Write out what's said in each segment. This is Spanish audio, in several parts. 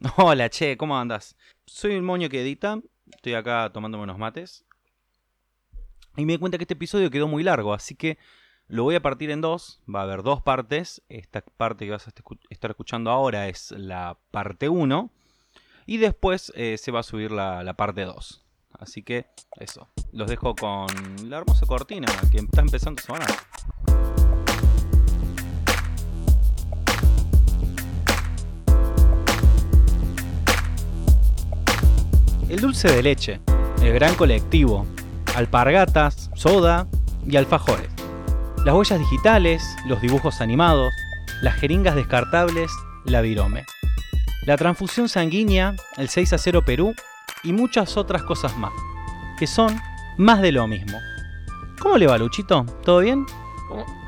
Hola, che, ¿cómo andas? Soy el moño que edita, estoy acá tomándome unos mates. Y me di cuenta que este episodio quedó muy largo, así que lo voy a partir en dos. Va a haber dos partes. Esta parte que vas a estar escuchando ahora es la parte 1. Y después eh, se va a subir la, la parte 2. Así que eso. Los dejo con la hermosa cortina que está empezando a sonar. El dulce de leche, el gran colectivo, alpargatas, soda y alfajores. Las huellas digitales, los dibujos animados, las jeringas descartables, la virome. La transfusión sanguínea, el 6 a 0 Perú y muchas otras cosas más, que son más de lo mismo. ¿Cómo le va, Luchito? ¿Todo bien?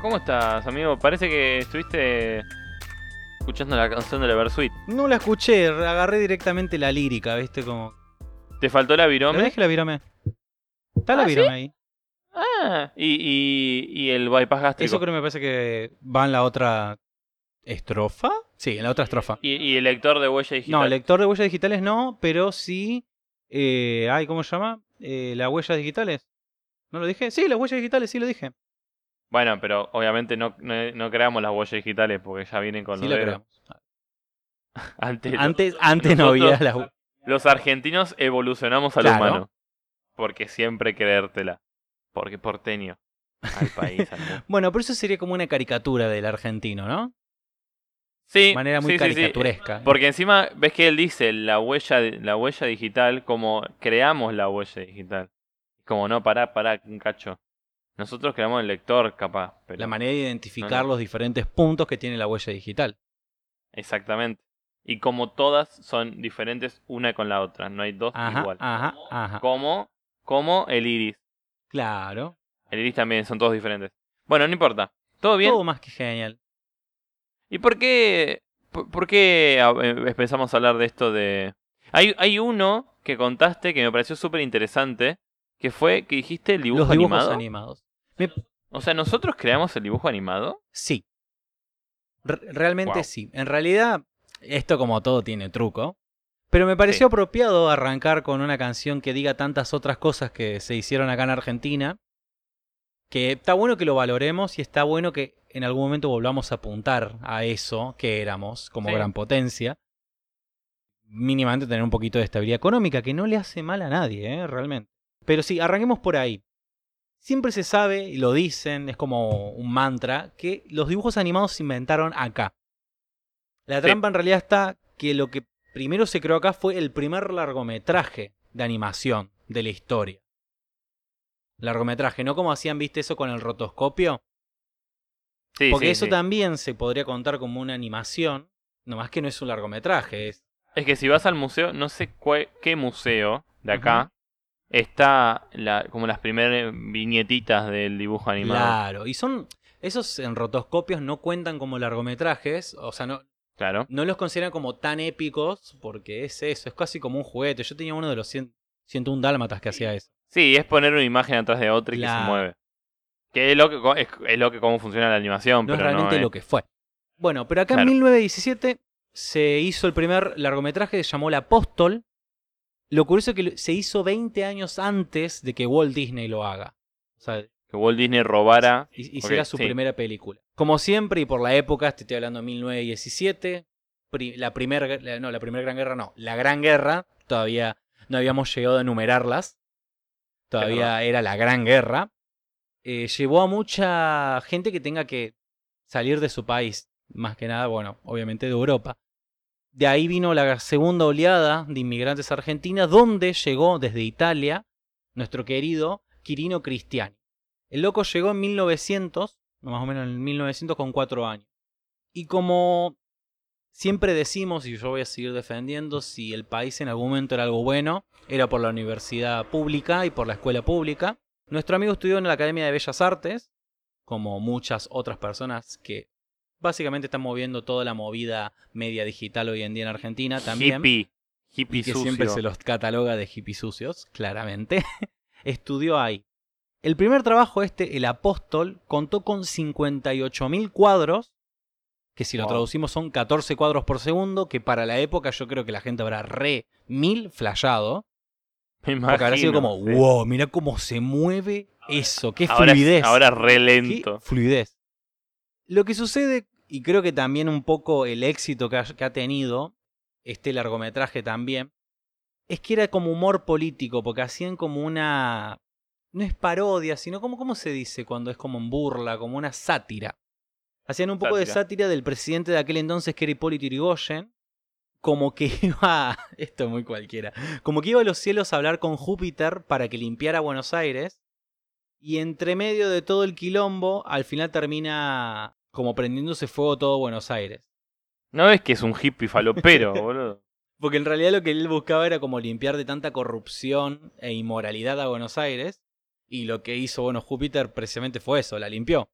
¿Cómo, estás, amigo? Parece que estuviste escuchando la canción de la Versuit. No la escuché, agarré directamente la lírica, ¿viste? Como ¿Te faltó la virome? Le dejé la virome. Está la ¿Ah, virome ahí. Ah, y, y, y el bypass gástrico. Eso creo que me parece que va en la otra estrofa. Sí, en la otra estrofa. ¿Y, y el lector de huella digital? No, el lector de huellas digitales no, pero sí. Eh, ay, ¿cómo se llama? Eh, las huellas digitales. ¿No lo dije? Sí, las huellas digitales, sí lo dije. Bueno, pero obviamente no, no, no creamos las huellas digitales porque ya vienen con Sí los lo creamos. Antes, Antes, antes no había las Los argentinos evolucionamos al Claro. humano. Porque siempre creértela. Porque porteño. Al país. al mundo. Bueno, pero eso sería como una caricatura del argentino, ¿no? Sí. De manera muy sí, sí, sí. caricaturesca. Porque encima ves que él dice la huella, la huella digital como creamos la huella digital. Como no, pará, pará, un cacho. Nosotros creamos el lector, capaz. Pero La manera de identificar No, no. los diferentes puntos que tiene la huella digital. Exactamente. Y como todas son diferentes una con la otra. No hay dos Ajá, igual. ajá, ajá. Como, como el iris. Claro. El iris también son todos diferentes. Bueno, no importa. ¿Todo bien? Todo más que genial. ¿Y por qué, por, por qué eh, empezamos a hablar de esto de... Hay, hay uno que contaste que me pareció súper interesante, que fue que dijiste el dibujo Los dibujos animado. animados. Me- O sea, ¿nosotros creamos el dibujo animado? Sí. Re- realmente Wow. sí. En realidad, esto como todo tiene truco. Pero me pareció apropiado arrancar con una canción que diga tantas otras cosas que se hicieron acá en Argentina. Que está bueno que lo valoremos y está bueno que en algún momento volvamos a apuntar a eso que éramos como Sí. gran potencia. Mínimamente tener un poquito de estabilidad económica, que no le hace mal a nadie, ¿eh? realmente. Pero sí, arranquemos por ahí. Siempre se sabe, y lo dicen, es como un mantra, que los dibujos animados se inventaron acá. La Sí. trampa en realidad está que lo que primero se creó acá fue el primer largometraje de animación de la historia. Largometraje, no como hacían, viste, eso con el rotoscopio. Sí, Porque sí, eso sí. también se podría contar como una animación, nomás que no es un largometraje, es Es que si vas al museo, no sé cue- qué museo de acá, está la, como las primeras viñetitas del dibujo animado. Claro, y son. Esos en rotoscopios no cuentan como largometrajes, o sea, no, Claro. no los consideran como tan épicos porque es eso, es casi como un juguete. Yo tenía uno de los 100, 101 dálmatas que hacía eso. Sí, es poner una imagen atrás de otra y que se mueve. Que es lo que es, es lo que cómo funciona la animación, No es pero realmente no lo es- que fue. Bueno, pero acá Claro. en 1917 se hizo el primer largometraje que se llamó El Apóstol. Lo curioso es que se hizo 20 años antes de que Walt Disney lo haga. O sea, que Walt Disney robara. Ok, su sí. primera película. Como siempre, y por la época, te estoy hablando de 1917, pri- la primera, no, la primera gran guerra no, la gran guerra, todavía no habíamos llegado a enumerarlas, todavía era la gran guerra, eh, llevó a mucha gente que tenga que salir de su país, más que nada, bueno, obviamente de Europa. De ahí vino la segunda oleada de inmigrantes argentinas, donde llegó desde Italia nuestro querido Quirino Cristiani. El loco llegó en 1900, más o menos en 1900 con cuatro años. Y como siempre decimos, y yo voy a seguir defendiendo, si el país en algún momento era algo bueno, era por la universidad pública y por la escuela pública. Nuestro amigo estudió en la Academia de Bellas Artes, como muchas otras personas que básicamente están moviendo toda la movida media digital hoy en día en Argentina también. Hippie. Hippie y que sucio. siempre se los cataloga de hippies sucios, claramente. Estudió ahí. El primer trabajo este, El Apóstol, contó con 58.000 cuadros que si lo Wow. traducimos son 14 cuadros por segundo, que para la época yo creo que la gente habrá re mil flashado. Me Porque habrá sido como, sí. wow, mira cómo se mueve eso, qué Ahora, fluidez. ahora re Qué lento. fluidez. Lo que sucede, y creo que también un poco el éxito que ha, que ha tenido este largometraje también, es que era como humor político, porque hacían como una... No es parodia, sino como, ¿cómo se dice cuando es como en burla? Como una sátira. Hacían un poco de Sátira. sátira del presidente de aquel entonces, que era Hipólito Yrigoyen, como que iba... Esto es muy cualquiera. Como que iba a los cielos a hablar con Júpiter para que limpiara Buenos Aires. Y entre medio de todo el quilombo, al final termina como prendiéndose fuego todo Buenos Aires. No es que es un hippie falopero, boludo. Porque en realidad lo que él buscaba era como limpiar de tanta corrupción e inmoralidad a Buenos Aires. Y lo que hizo, bueno, Júpiter precisamente fue eso, la limpió.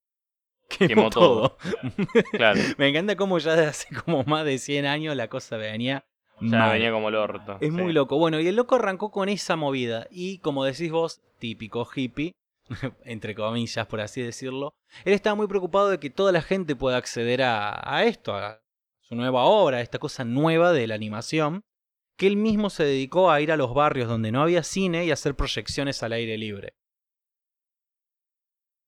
Quemó, Quemó todo. todo. Claro. Me encanta cómo ya desde hace como más de 100 años la cosa venía Ya mal. venía como el orto. Es muy loco. Bueno, y el loco arrancó con esa movida. Y como decís vos, típico hippie, entre comillas, por así decirlo, él estaba muy preocupado de que toda la gente pueda acceder a, a esto, a su nueva obra, a esta cosa nueva de la animación, que él mismo se dedicó a ir a los barrios donde no había cine y hacer proyecciones al aire libre.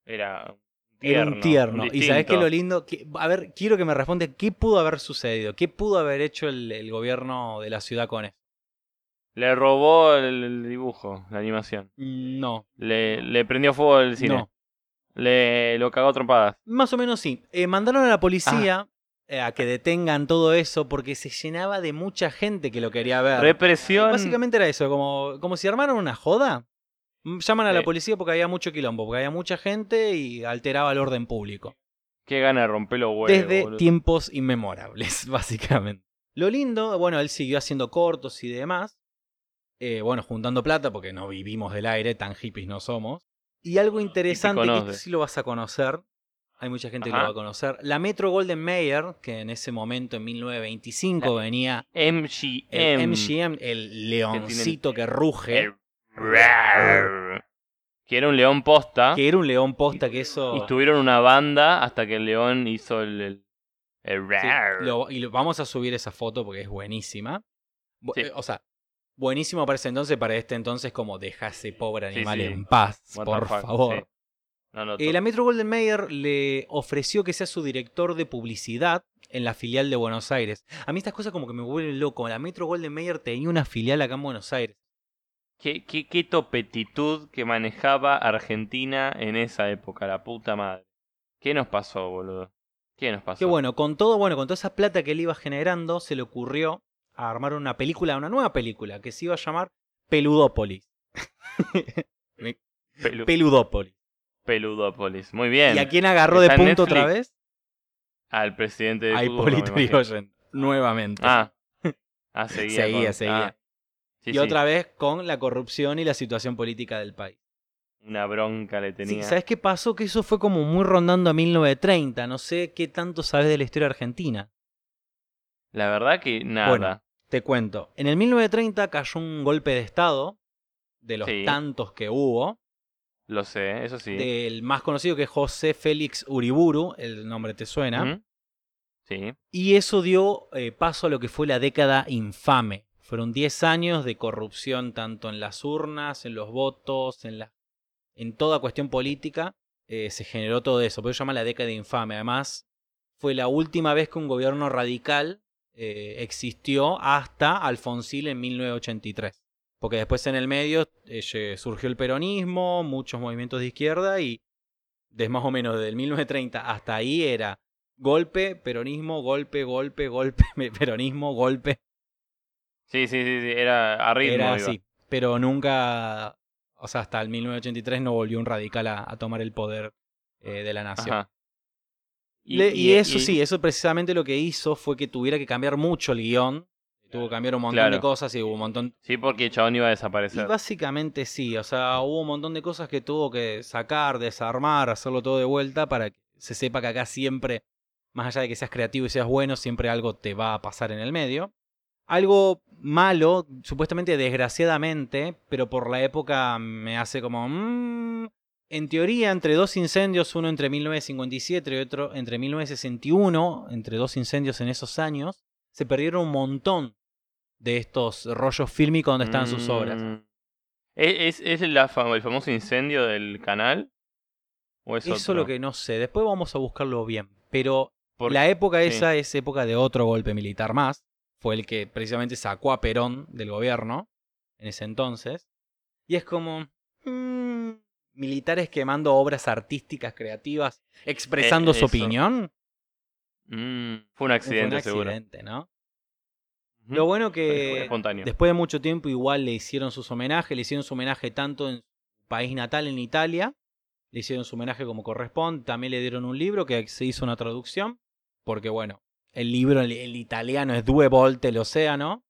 Era Era un tierno. y sabés que distinto. lo lindo, que- a ver, quiero que me responda, ¿qué pudo haber sucedido? ¿Qué pudo haber hecho el, el gobierno de la ciudad con eso? Le robó el, el dibujo, la animación. No, Le, le prendió fuego el cine. no. Le lo cagó trompadas. Más o menos sí. Eh, mandaron a la policía eh, a que detengan todo eso porque se llenaba de mucha gente que lo quería ver. Represión. Básicamente era eso, como, como si armaran una joda. Llaman a la Sí. policía porque había mucho quilombo, porque había mucha gente y alteraba el orden público. Qué gana de romper los huevos. Desde boludo. tiempos inmemorables, básicamente. Lo lindo, bueno, él siguió haciendo cortos y demás. Eh, bueno, juntando plata porque no vivimos del aire, tan hippies no somos. Y algo interesante, que esto sí lo vas a conocer. Hay mucha gente que lo va a conocer. La Metro Golden Mayer, que en ese momento, en 1925, venía MGM. el MGM, el leoncito que ruge, El- Que era un león posta. que era un león posta que eso... Y tuvieron una banda hasta que el león hizo el. el, el Sí, lo- y lo- vamos a subir esa foto porque es buenísima. Sí. eh, O sea, buenísimo para ese entonces, para este entonces como deja ese pobre animal sí. en paz, What por fuck, favor. No, no, Eh, la Metro Golden Mayer le ofreció que sea su director de publicidad en la filial de Buenos Aires. A mí estas cosas como que me vuelven loco. La Metro Golden Mayer tenía una filial acá en Buenos Aires. ¿Qué, qué, qué topetitud que manejaba Argentina en esa época, la puta madre. ¿Qué nos pasó, boludo? ¿Qué nos pasó? Que bueno, con todo, bueno, con toda esa plata que él iba generando, se le ocurrió armar una película, una nueva película, que se iba a llamar Peludópolis. Pelu- Peludópolis. Peludópolis. Muy bien. ¿Y a quién agarró de punto otra vez? Al presidente de A Hipólito. Yrigoyen, nuevamente. Ah. Ah, seguía. Seguía, con- seguía. ah. Sí, y sí. otra vez con la corrupción y la situación política del país. Una bronca le Sí, tenía. ¿Sabes qué pasó? Que eso fue como muy rondando a 1930. No sé qué tanto sabes de la historia argentina. La verdad que nada. Bueno. Te cuento. En el 1930 cayó un golpe de Estado, de los Sí. tantos que hubo, Lo sé, eso sí. del más conocido que es José Félix Uriburu, el nombre te suena. Sí. Y eso dio eh, paso a lo que fue la década infame. Fueron 10 años de corrupción tanto en las urnas, en los votos, en, la, en toda cuestión política. Eh, se generó todo eso. Por eso se llama la década infame. Además, fue la última vez que un gobierno radical eh, existió hasta Alfonsín en 1983. Porque después en el medio eh, surgió el peronismo, muchos movimientos de izquierda y desde más o menos desde el 1930 hasta ahí era golpe, peronismo, golpe, golpe, golpe, peronismo, golpe. Sí, sí, sí, sí, Era a ritmo. Era así. Pero nunca, o sea, hasta el 1983 no volvió un radical a, a tomar el poder eh, de la nación. Ajá. Le- Y, eso sí, eso precisamente lo que hizo fue que tuviera que cambiar mucho el guion. Tuvo que cambiar un montón Claro. de cosas y hubo un montón. Sí, porque el chabón iba a Y desaparecer. básicamente sí, o sea, hubo un montón de cosas que tuvo que sacar, desarmar, hacerlo todo de vuelta para que se sepa que acá siempre, más allá de que seas creativo y seas bueno, siempre algo te va a pasar en el medio. Algo malo, supuestamente desgraciadamente, pero por la época me hace como... mm, en teoría, entre dos incendios, uno entre 1957 y otro entre 1961, entre dos incendios en esos años, se perdieron un montón de estos rollos fílmicos donde están sus obras. Mm. ¿Es, es la fam- el famoso incendio del canal? ¿O es Eso otro? lo que no sé. Después vamos a buscarlo bien. Pero la época sí. esa es época de otro golpe militar más. Fue el que precisamente sacó a Perón del gobierno en ese entonces. Y es como... mm, militares quemando obras artísticas, creativas, expresando Eh, su opinión. Mm, fue un Fue accidente, un seguro. accidente, ¿no? Ujú. Lo bueno Fue que espontáneo. después de mucho tiempo igual le hicieron sus homenajes, le hicieron su homenaje tanto en su país natal, en Italia, le hicieron su homenaje como corresponde, también le dieron un libro que se hizo una traducción, porque bueno, el libro en el italiano es Due volte el océano,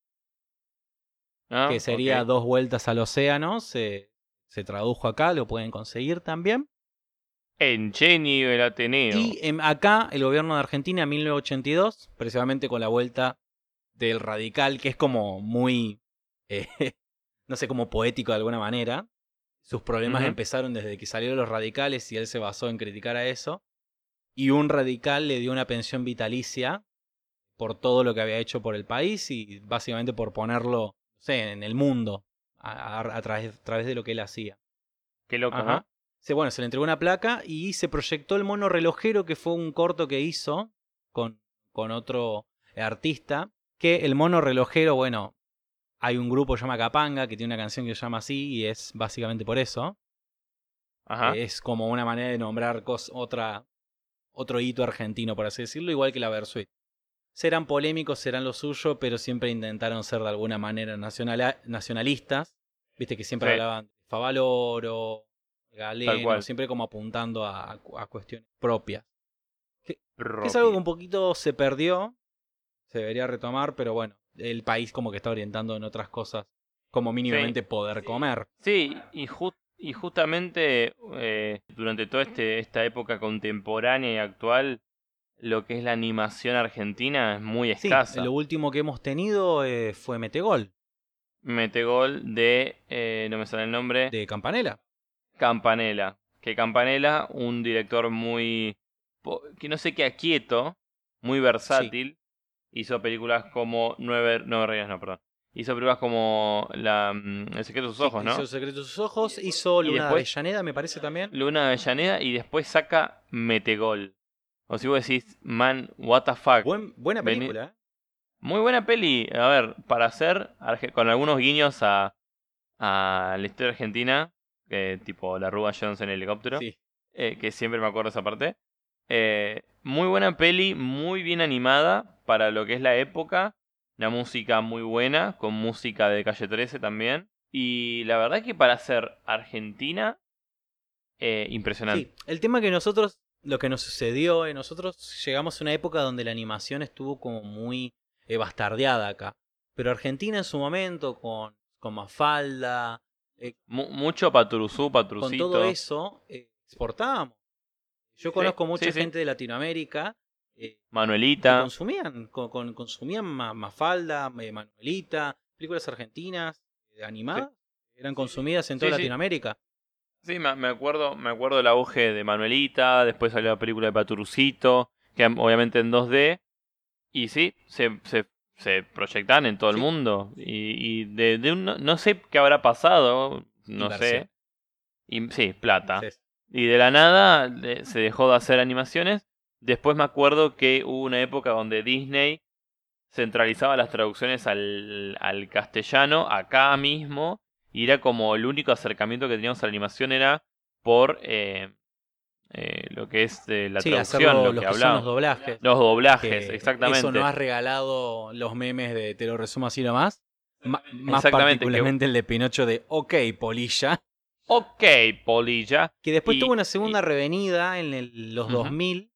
Ah, que sería dos vueltas al océano, se, se tradujo acá, lo pueden conseguir también. En Genio el Ateneo. Y em, acá el gobierno de Argentina en 1982, precisamente con la vuelta del radical, que es como muy, eh, no sé, como poético de alguna manera. Sus problemas empezaron desde que salieron los radicales y él se basó en criticar a eso. Y un radical le dio una pensión vitalicia por todo lo que había hecho por el país y básicamente por ponerlo, no sé, en el mundo a, a- a través, a través de lo que él hacía. Qué loco, Ajá. ¿no? Se, bueno, se le entregó una placa y se proyectó el mono relojero, que fue un corto que hizo con, con otro artista. Que el mono relojero, bueno, hay un grupo que se llama Capanga que tiene una canción que se llama así y es básicamente por eso. Ajá. Es como una manera de nombrar cos- otra, otro hito argentino, por así decirlo, igual que la Versuit. Serán polémicos, serán lo suyo, pero siempre intentaron ser de alguna manera nacionalistas. Viste que siempre Sí. hablaban de Favaloro, Galeno, siempre como apuntando a, a cuestiones propias. Que es algo que un poquito se perdió, se debería retomar, pero bueno, el país como que está orientando en otras cosas, como mínimamente poder Sí. comer. Sí, y justamente eh, durante toda este, esta época contemporánea y actual, lo que es la animación argentina es muy Sí, escasa. lo último que hemos tenido eh, fue Metegol, Metegol de, eh, no me sale el nombre, de Campanella. Campanella. Que Campanella, un director muy, que no sé qué, quieto, muy versátil, hizo películas como Nueve, Nueve Reyes, no, perdón. Hizo películas como la, mm, El secreto de sus ojos, ¿no? Hizo Secretos de sus ojos, hizo Luna después- de Avellaneda, me parece también. Luna de Avellaneda y después saca Metegol. O si vos decís, man, what the fuck. Buen- buena película, ¿eh? Muy buena peli. A ver, para hacer, con algunos guiños a, a la historia argentina, eh, tipo la Ruba Jones en el helicóptero, Sí. eh, que siempre me acuerdo esa parte. Eh, muy buena peli, muy bien animada para lo que es la época. La música muy buena, con música de Calle 13 también. Y la verdad que para ser Argentina, impresionante. Sí, el tema que nosotros, lo que nos sucedió, eh, nosotros llegamos a una época donde la animación estuvo como muy eh, bastardeada acá. Pero Argentina en su momento, con, con Mafalda, eh, Mu- mucho paturuzú, con patrucito. todo eso, eh, exportábamos. Yo conozco mucha sí, sí. gente de Latinoamérica eh, que Manuelita. consumían, con, con- consumían Ma- Mafalda, Manuelita, películas argentinas animadas, eran consumidas en toda. Latinoamérica. Sí, me, acuerdo, me acuerdo del auge de Manuelita, después salió la película de Paturucito, que obviamente en 2D. Y sí, se, se, se proyectan en todo el mundo. Y, y de, de un, no sé qué habrá pasado, no Inversión. sé. Y, sí, plata. Y de la nada de- se dejó de hacer animaciones. Después me acuerdo que hubo una época donde Disney centralizaba las traducciones al, al castellano acá mismo. Y era como el único acercamiento que teníamos a la animación era por eh, eh, lo que es eh, la sí, traducción, hacerlo lo los que que son los doblajes. Los doblajes, exactamente. Eso no has regalado los memes de Te lo resumo así nomás. Ma- más que- particularmente el de Pinocho de OK, Polilla. Ok, Polilla. Que después Y- tuvo una segunda revenida en el- los Ujú. 2000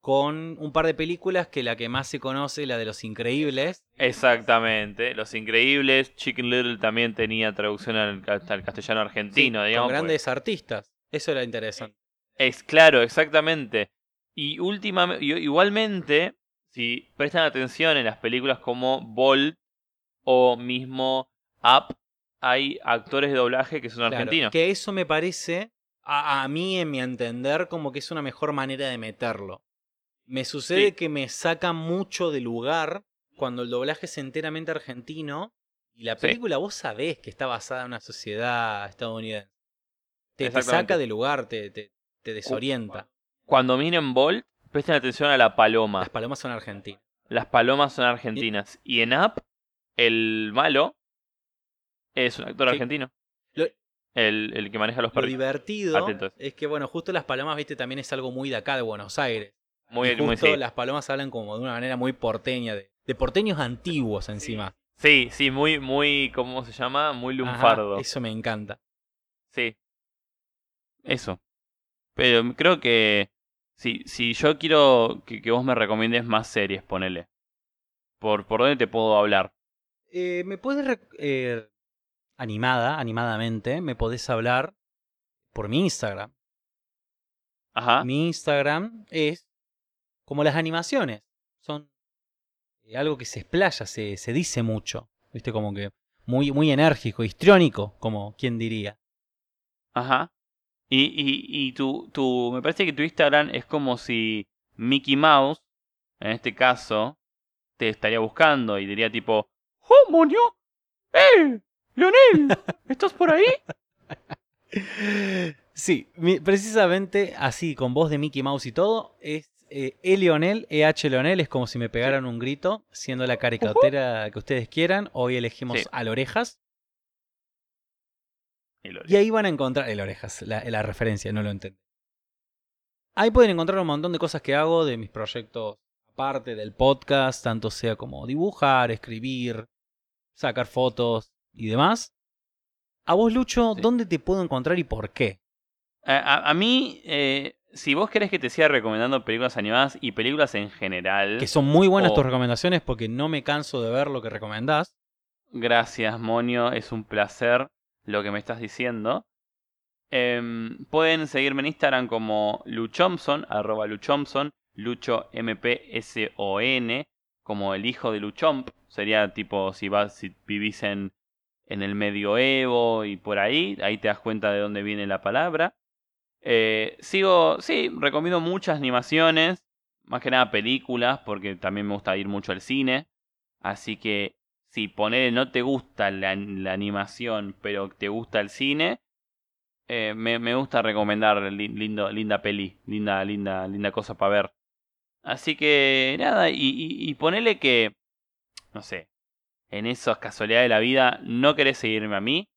con un par de películas que la que más se conoce, la de Los Increíbles. Exactamente. Los Increíbles. Chicken Little también tenía traducción al, ca- al castellano argentino, Sí, digamos. con porque- grandes artistas. Eso era interesante. Es claro, exactamente. Y últimamente, igualmente, si prestan atención en las películas como Bolt o mismo Up, hay actores de doblaje que son Claro, argentinos. que eso me parece A, a mí, en mi entender, como que es una mejor manera de meterlo. Me sucede Sí. que me saca mucho de lugar cuando el doblaje es enteramente argentino y la Sí. película vos sabés que está basada en una sociedad estadounidense. Te, saca de lugar, te, te, te desorienta. Cuando miren Bolt, presten atención a la paloma. Las palomas son argentinas. Las palomas son argentinas. Y en Up, el malo es un actor Sí. argentino. Lo- El, el que maneja los Lo perritos. divertido Atentos. es que, bueno, justo las palomas, viste, también es algo muy de acá, de Buenos Aires. Muy, y muy justo sí. las palomas hablan como de una manera muy porteña, de, de porteños antiguos encima. Sí, sí, muy, muy, ¿cómo se llama? Muy Ajá, lunfardo. eso me encanta. Sí. Eso. Pero creo que si, si yo quiero que, que vos me recomiendes más series, ponele. ¿Por, ¿Por dónde te puedo hablar? Eh, ¿Me puedes, eh, animada, animadamente, me podés hablar por mi Instagram? Ajá. Mi Instagram es como las animaciones. Son eh, algo que se explaya, se, se dice mucho. ¿Viste? Como que muy, muy enérgico, histriónico, como quien diría. Ajá. Y, y, y tu, tu, me parece que tu Instagram es como si Mickey Mouse, en este caso, te estaría buscando y diría tipo, ¡Oh, monio! ¡Eh! ¡Leonel! ¿Estás por ahí? Sí, precisamente así, con voz de Mickey Mouse y todo, es eh, E Leonel, EH Leonel, es como si me pegaran un grito, siendo la caricatura que ustedes quieran. Hoy elegimos Sí. al Orejas. Y ahí van a encontrar, el Orejas, la, la referencia, no lo entendí. Ahí pueden encontrar un montón de cosas que hago, de mis proyectos aparte del podcast, tanto sea como dibujar, escribir, sacar fotos y demás. A vos, Lucho, Sí. ¿dónde te puedo encontrar y por qué? A, a- a mí, eh, si vos querés que te siga recomendando películas animadas y películas en general, Que son muy buenas O- tus recomendaciones porque no me canso de ver lo que recomendás. gracias, Monio, es un placer lo que me estás diciendo. Em, pueden seguirme en Instagram como Luchomson, arroba Luchomson, Lucho M-P-S-O-N, como el hijo de Luchomp. Sería tipo si vas, si vivís en, en el medioevo y por ahí, ahí te das cuenta de dónde viene la palabra. Eh, sigo, sí, recomiendo muchas animaciones, más que nada películas, porque también me gusta ir mucho al cine. Así que si ponele no te gusta la, animación, pero te gusta el cine, eh, me, gusta recomendar li- lindo, linda peli, linda, linda, linda cosa para ver. Así que nada, y, y, y ponele que, no sé, en esas casualidades de la vida, no querés seguirme a mí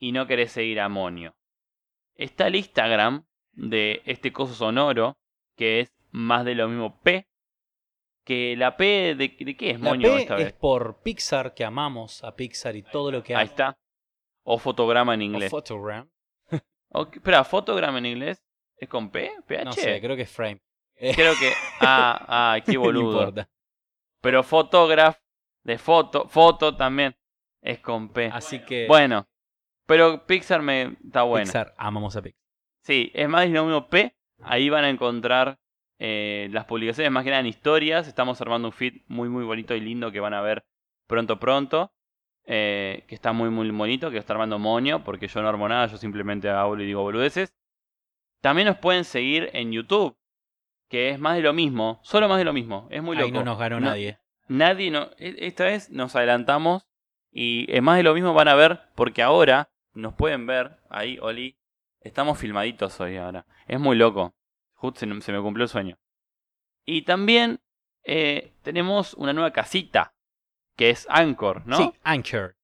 y no querés seguir a Monio. Está el Instagram de este coso sonoro, que es más de lo mismo P. Que la P, ¿de, de qué es La P esta es vez? por Pixar, que amamos a Pixar y todo lo que Ahí hace. está. O fotograma en O inglés. Photogram. Ok, espera, fotogram en inglés. ¿Es con P? ¿PH? No sé, creo que es Frame. Creo que. Ah, ah, qué No boludo. importa. Pero photograph de foto, foto también es con P. Así que Bueno, pero Pixar me está bueno. Pixar, amamos a Pixar. Sí, es más de lo mismo P. Ahí van a encontrar eh, las publicaciones más que nada en historias. Estamos armando un feed muy muy bonito y lindo que van a ver pronto pronto. eh, que está muy muy bonito, que está armando Moño, porque yo no armo nada, yo simplemente hablo y digo boludeces. También nos pueden seguir en YouTube, que es más de lo mismo, solo más de lo mismo. Es muy loco. Ahí no nos ganó No- nadie. Nadie no. e- Esta vez nos adelantamos y es más de lo mismo van a ver porque ahora nos pueden ver ahí, Oli. Estamos filmaditos hoy ahora. Es muy loco. Justo se, se me cumplió el sueño. Y también eh, tenemos una nueva casita que es Anchor, ¿no? Sí, Anchor.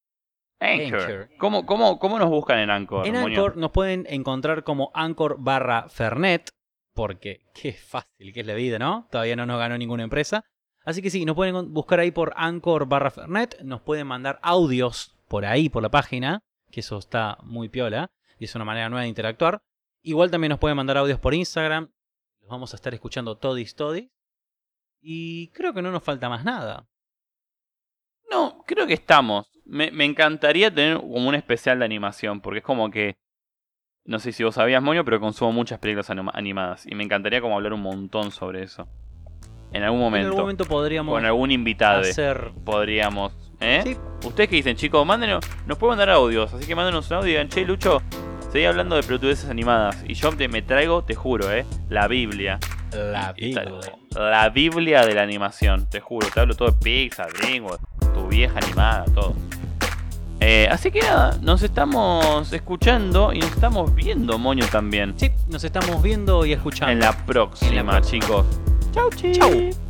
Anchor. Anchor. ¿Cómo, cómo, cómo nos buscan en Anchor? En? Anchor nos pueden encontrar como Anchor barra Fernet, porque qué fácil que es la vida, ¿no? Todavía no nos ganó ninguna empresa. Así que sí, nos pueden buscar ahí por Anchor barra Fernet, nos pueden mandar audios por ahí, por la página, que eso está muy piola, y es una manera nueva de interactuar. Igual también nos pueden mandar audios por Instagram, los vamos a estar escuchando todis todis. Y creo que no nos falta más nada. No, creo que estamos. Me, me encantaría tener como un especial de animación, porque es como que. No sé si vos sabías, Moño, pero consumo muchas películas anima- animadas. Y me encantaría como hablar un montón sobre eso. En algún En momento. algún momento podríamos con algún invitado. hacer... Podríamos. ¿Eh? Sí, ¿Ustedes qué dicen, chicos? Mándenos. Nos pueden mandar audios. Así que mándenos un audio y digan, che, Lucho, Seguí hablando de pelotudeces animadas. Y yo te, me traigo, te juro, eh, la Biblia. La Biblia. La Biblia de la animación, te juro. Te hablo todo de Pixar, DreamWorks, tu vieja animada, todo. Eh, así que nada, nos estamos escuchando y nos estamos viendo, moño, también. Sí, nos estamos viendo y escuchando. En la próxima, En la próxima. chicos. Chau, chicos. Chau.